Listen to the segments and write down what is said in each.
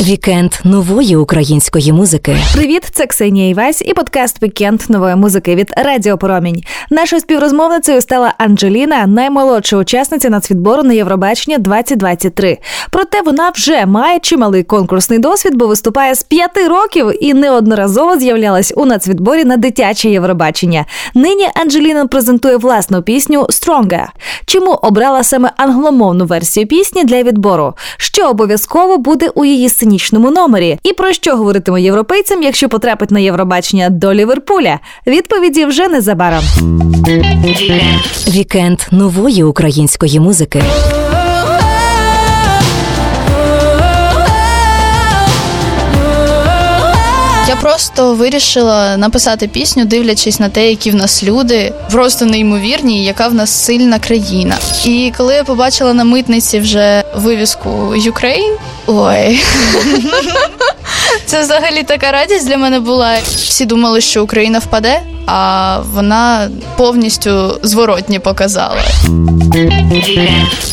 Вікенд нової української музики. Привіт, це Ксенія Івась і подкаст Вікенд нової музики від Радіо Промінь. Нашою співрозмовницею стала Анджеліна, наймолодша учасниця нацвідбору на Євробачення 2023. Проте вона вже має чималий конкурсний досвід, бо виступає з п'яти років і неодноразово з'являлась у нацвідборі на дитяче Євробачення. Нині Анджеліна презентує власну пісню «Stronger». Чому обрала саме англомовну версію пісні для відбору? Що обов'язково буде у її сценічному номері? І про що говоритиме європейцям, якщо потрапить на Євробачення до Ліверпуля? Відповіді вже незабаром. Вікенд нової української музики. Я просто вирішила написати пісню, дивлячись на те, які в нас люди, просто неймовірні, яка в нас сильна країна. І коли я побачила на митниці вже вивіску Ukraine, ой, це взагалі така радість для мене була. Всі думали, що Україна впаде, а вона повністю зворотні показала.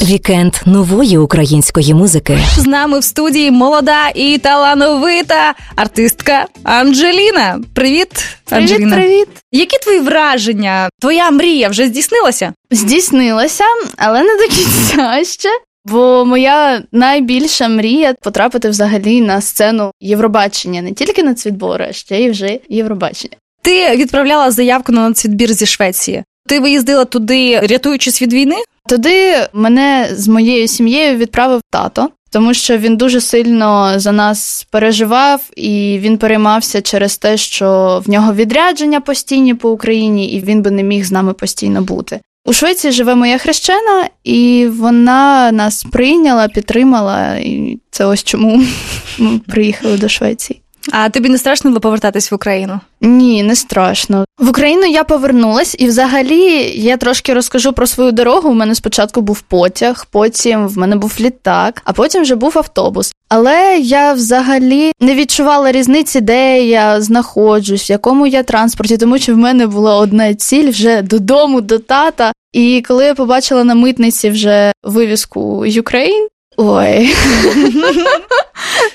Вікенд нової української музики. З нами в студії молода і талановита артистка Анджеліна. Привіт, Анджеліна. Привіт, привіт. Які твої враження? Твоя мрія вже здійснилася? Здійснилася, але не до кінця ще. Бо моя найбільша мрія потрапити взагалі на сцену Євробачення, не тільки на цвітбори, а ще й вже Євробачення. Ти відправляла заявку на нацвідбір зі Швеції. Ти виїздила туди, рятуючись від війни? Туди мене з моєю сім'єю відправив тато, тому що він дуже сильно за нас переживав і він переймався через те, що в нього відрядження постійні по Україні, і він би не міг з нами постійно бути. У Швеції живе моя хрещена, і вона нас прийняла, підтримала, і це ось чому ми приїхали до Швеції. А тобі не страшно було повертатись в Україну? Ні, не страшно. В Україну я повернулась, і взагалі я трошки розкажу про свою дорогу. У мене спочатку був потяг, потім в мене був літак, а потім вже був автобус. Але я взагалі не відчувала різниці, де я знаходжусь, в якому я транспорті, тому що в мене була одна ціль вже додому, до тата. І коли я побачила на митниці вже вивіску Ukraine, Ой,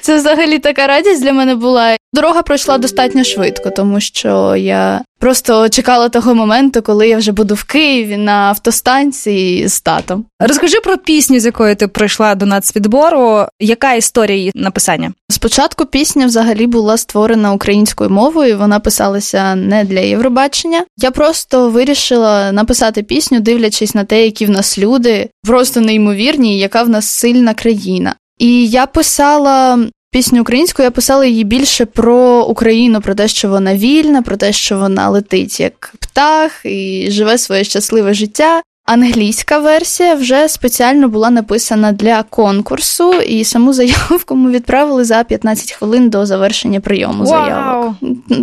це взагалі така радість для мене була. Дорога пройшла достатньо швидко, тому що я просто чекала того моменту, коли я вже буду в Києві на автостанції з татом. Розкажи про пісню, з якою ти прийшла до нацвідбору. Яка історія її написання? Спочатку пісня взагалі була створена українською мовою. Вона писалася не для Євробачення. Я просто вирішила написати пісню, дивлячись на те, які в нас люди, просто неймовірні, яка в нас сильна країна. І я писала пісню українською, я писала її більше про Україну, про те, що вона вільна, про те, що вона летить як птах і живе своє щасливе життя. Англійська версія вже спеціально була написана для конкурсу, і саму заявку ми відправили за 15 хвилин до завершення прийому Вау! заявок.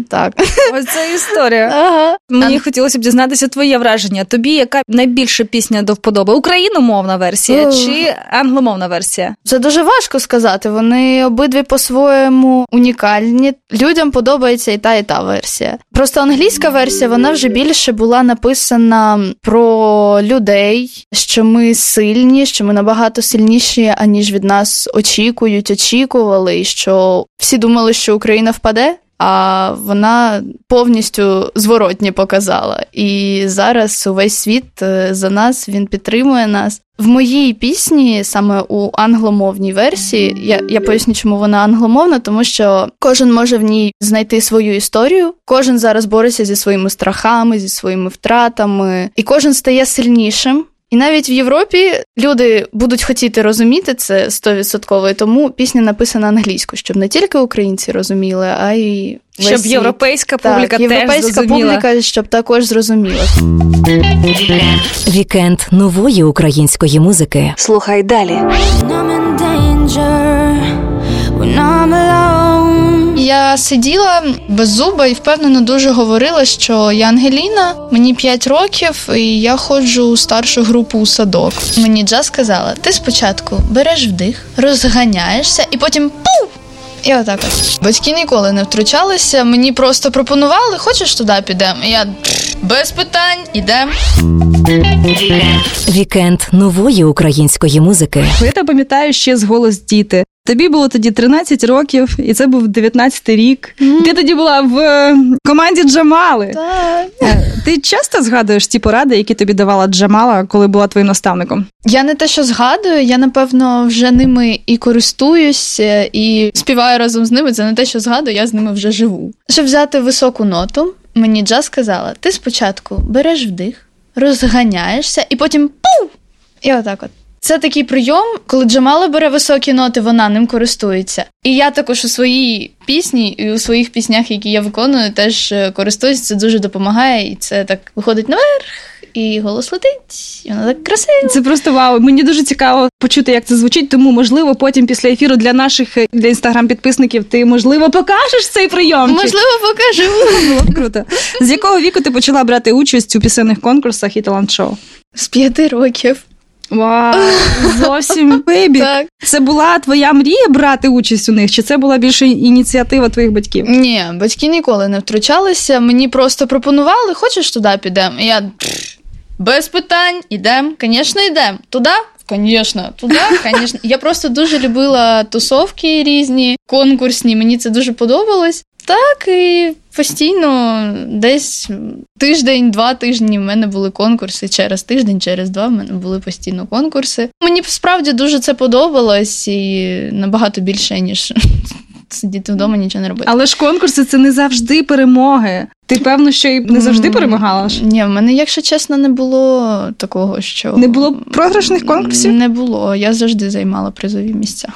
Так. Ось це історія. Ага. Мені хотілося б дізнатися твоє враження. Тобі яка найбільша пісня до вподоби? Україномовна версія Ох. чи англомовна версія? Це дуже важко сказати. Вони обидві по-своєму унікальні. Людям подобається і та, і та версія. Просто англійська версія вона вже більше була написана про людей, що ми сильні, що ми набагато сильніші, аніж від нас очікують, очікували, і що всі думали, що Україна впаде. А вона повністю зворотні показала. І зараз увесь світ е, за нас він підтримує нас. В моїй пісні, саме у англомовній версії, я, я поясню, чому вона англомовна, тому що кожен може в ній знайти свою історію, кожен зараз бореться зі своїми страхами, зі своїми втратами, і кожен стає сильнішим. І навіть в Європі люди будуть хотіти розуміти це 100%, і тому пісня написана англійською, щоб не тільки українці розуміли, а й весь Щоб світ. європейська публіка так, теж європейська зрозуміла. публіка, щоб також зрозуміла. Вікенд нової української музики. Слухай далі. Я сиділа без зуба і впевнено дуже говорила, що я Ангеліна, мені 5 років, і я ходжу у старшу групу у садок. Мені Джа сказала: ти спочатку береш вдих, розганяєшся, і потім пу! І отак от. Батьки ніколи не втручалися. Мені просто пропонували, хочеш туди підемо. І Я без питань ідемо. Вікенд нової української музики. Я тебе пам'ятаю ще з голос діти. Тобі було тоді 13 років, і це був 19-й рік. Ти тоді була в е, команді Джамали. Так. Е, Ти часто згадуєш ті поради, які тобі давала Джамала, коли була твоїм наставником? Я не те, що згадую, я напевно вже ними і користуюся, і співаю разом з ними. Це не те, що згадую, я з ними вже живу. Щоб взяти високу ноту, мені Джа сказала: ти спочатку береш вдих, розганяєшся, і потім пу! І отак от. Це такий прийом, коли Джамала бере високі ноти, вона ним користується. І я також у своїй пісні і у своїх піснях, які я виконую, теж е, користуюся. Це дуже допомагає, і це так виходить наверх, і голос летить, і воно так красиво. Це просто вау. Мені дуже цікаво почути, як це звучить. Тому, можливо, потім після ефіру для наших е, для інстаграм-підписників ти, можливо, покажеш цей прийомчик. Можливо, покажу. Було круто. З якого віку ти почала брати участь у пісенних конкурсах і талант-шоу? З п'яти років. Вау, зовсім бейбі. Так. Це була твоя мрія брати участь у них, чи це була більше ініціатива твоїх батьків? Ні, батьки ніколи не втручалися. Мені просто пропонували, хочеш туди підемо. І я без питань, ідемо. Звісно, йдемо. Туди? Звісно, туди, звісно. Я просто дуже любила тусовки різні, конкурсні. Мені це дуже подобалось. Так, і постійно десь тиждень, два тижні в мене були конкурси. Через тиждень, через два в мене були постійно конкурси. Мені справді дуже це подобалось і набагато більше, ніж сидіти вдома, нічого не робити. Але ж конкурси це не завжди перемоги. Ти певно, що і не завжди перемагала. Ні, в мене, якщо чесно, не було такого, що Не було програшних конкурсів? Не було. Я завжди займала призові місця.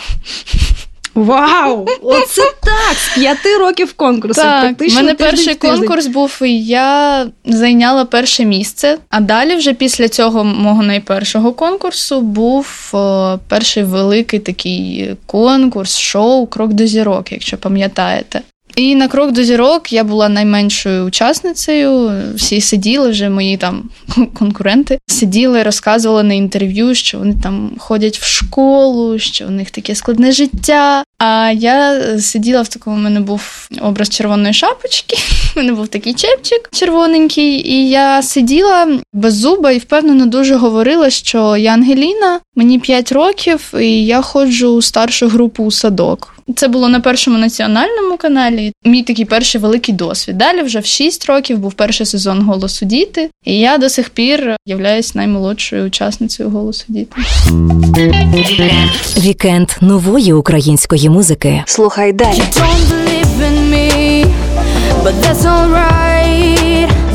Вау! Оце так! З п'яти років конкурсу. Так, у мене перший тиждень. конкурс був, і я зайняла перше місце. А далі, вже після цього мого найпершого конкурсу, був о, перший великий такий конкурс, шоу Крок до зірок, якщо пам'ятаєте. І на крок до зірок я була найменшою учасницею. Всі сиділи вже мої там конкуренти. Сиділи, розказували на інтерв'ю, що вони там ходять в школу, що у них таке складне життя. А я е, сиділа в такому, у мене був образ червоної шапочки. У мене був такий чепчик червоненький, і я сиділа без зуба і впевнено дуже говорила, що я Ангеліна, мені 5 років, і я ходжу у старшу групу у садок. Це було на першому національному каналі. Мій такий перший великий досвід. Далі вже в 6 років був перший сезон голосу діти, і я до сих пір являюсь наймолодшою учасницею голосу діти. Вікенд нової української музики. Слухай далі. You Don't believe in me, but that's alright.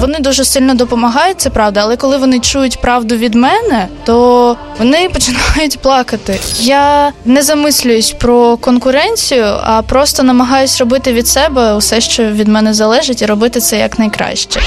Вони дуже сильно допомагають, це правда, але коли вони чують правду від мене, то вони починають плакати. Я не замислююсь про конкуренцію, а просто намагаюсь робити від себе усе, що від мене залежить, і робити це якнайкраще.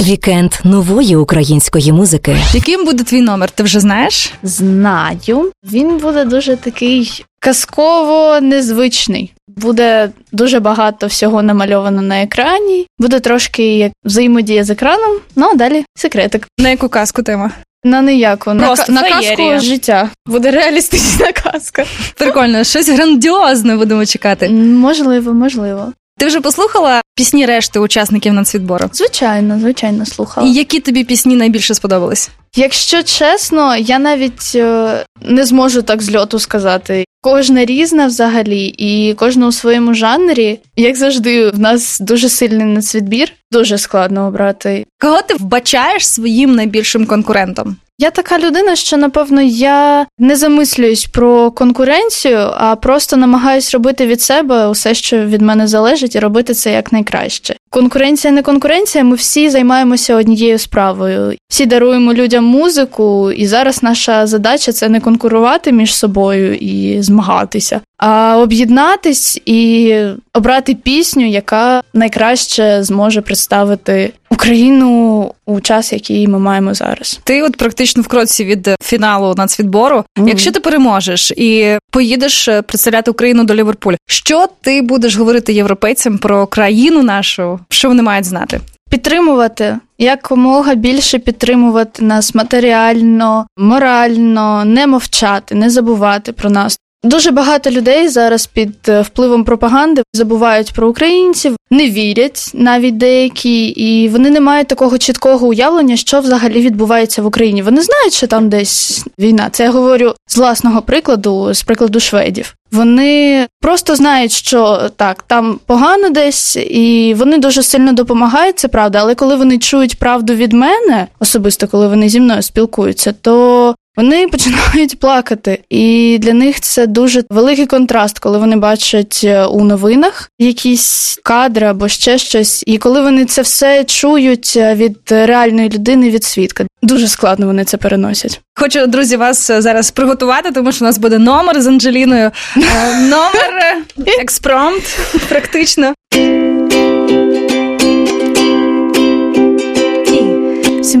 Вікенд нової української музики. Яким буде твій номер? Ти вже знаєш? Знаю, він буде дуже такий казково незвичний. Буде дуже багато всього намальовано на екрані. Буде трошки як взаємодія з екраном. Ну а далі секретик. На яку казку тема? На ніяку, на, Просто на казку життя. Буде реалістична казка. Прикольно, щось грандіозне будемо чекати. Можливо, можливо. Ти вже послухала пісні решти учасників нацвідбору? Звичайно, звичайно, слухала. І які тобі пісні найбільше сподобались? Якщо чесно, я навіть е, не зможу так з льоту сказати. Кожна різна взагалі, і кожна у своєму жанрі. Як завжди, в нас дуже сильний нацвідбір, дуже складно обрати. Кого ти вбачаєш своїм найбільшим конкурентом? Я така людина, що напевно я не замислююсь про конкуренцію, а просто намагаюсь робити від себе усе, що від мене залежить, і робити це якнайкраще. Конкуренція не конкуренція. Ми всі займаємося однією справою. Всі даруємо людям музику, і зараз наша задача це не конкурувати між собою і змагатися, а об'єднатись і обрати пісню, яка найкраще зможе представити Україну у час, який ми маємо зараз. Ти от практично в кроці від фіналу нацвідбору. Мгм. Якщо ти переможеш і поїдеш е, представляти Україну до Ліверпуля, що ти будеш говорити європейцям про країну нашу? Що вони мають знати? Підтримувати якомога більше підтримувати нас матеріально, морально, не мовчати, не забувати про нас. Дуже багато людей зараз під е, впливом пропаганди забувають про українців, не вірять навіть деякі, і вони не мають такого чіткого уявлення, що взагалі відбувається в Україні. Вони знають, що там десь війна. Це я говорю з власного прикладу, з прикладу шведів. Вони просто знають, що так, там погано десь, і вони дуже сильно допомагають, це правда. Але коли вони чують правду від мене, особисто коли вони зі мною спілкуються, то вони починають плакати, і для них це дуже великий контраст, коли вони бачать е, у новинах якісь кадри або ще щось. І коли вони це все чують е, від реальної людини, від свідка, дуже складно вони це переносять. Хочу, друзі, вас е, зараз приготувати, тому що у нас буде номер з Анджеліною. Номер експромт, практично.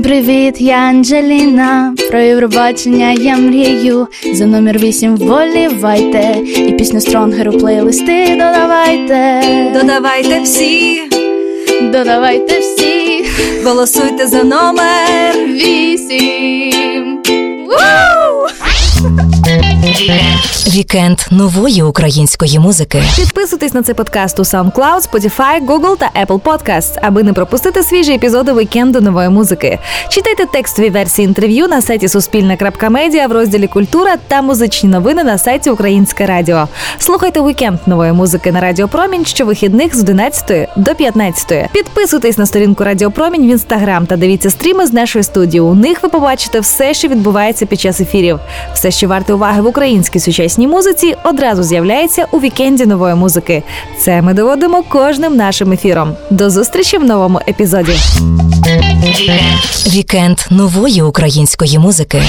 Привіт, я Анджеліна. Про Євробачення я мрію. За номер вісім вволівайте. І пісню Стронгеру плейлисти додавайте. Додавайте всі, Додавайте всі. голосуйте за номер. Вісім. Вікенд нової української музики. Підписуйтесь на цей подкаст у SoundCloud, Spotify, Google та Apple Podcasts, аби не пропустити свіжі епізоди вікенду нової музики. Читайте текстові версії інтерв'ю на сайті Суспільне.Медіа в розділі Культура та музичні новини на сайті Українське Радіо. Слухайте вікенд нової музики на Радіо Промінь щовихідних з 11 до 15. Підписуйтесь на сторінку Радіо Промінь в інстаграм та дивіться стріми з нашої студії. У них ви побачите все, що відбувається під час ефірів. Все, що варте уваги в українській сучасній музиці, одразу з'являється у вікенді нової музики. Це ми доводимо кожним нашим ефіром. До зустрічі в новому епізоді. Вікенд нової української музики.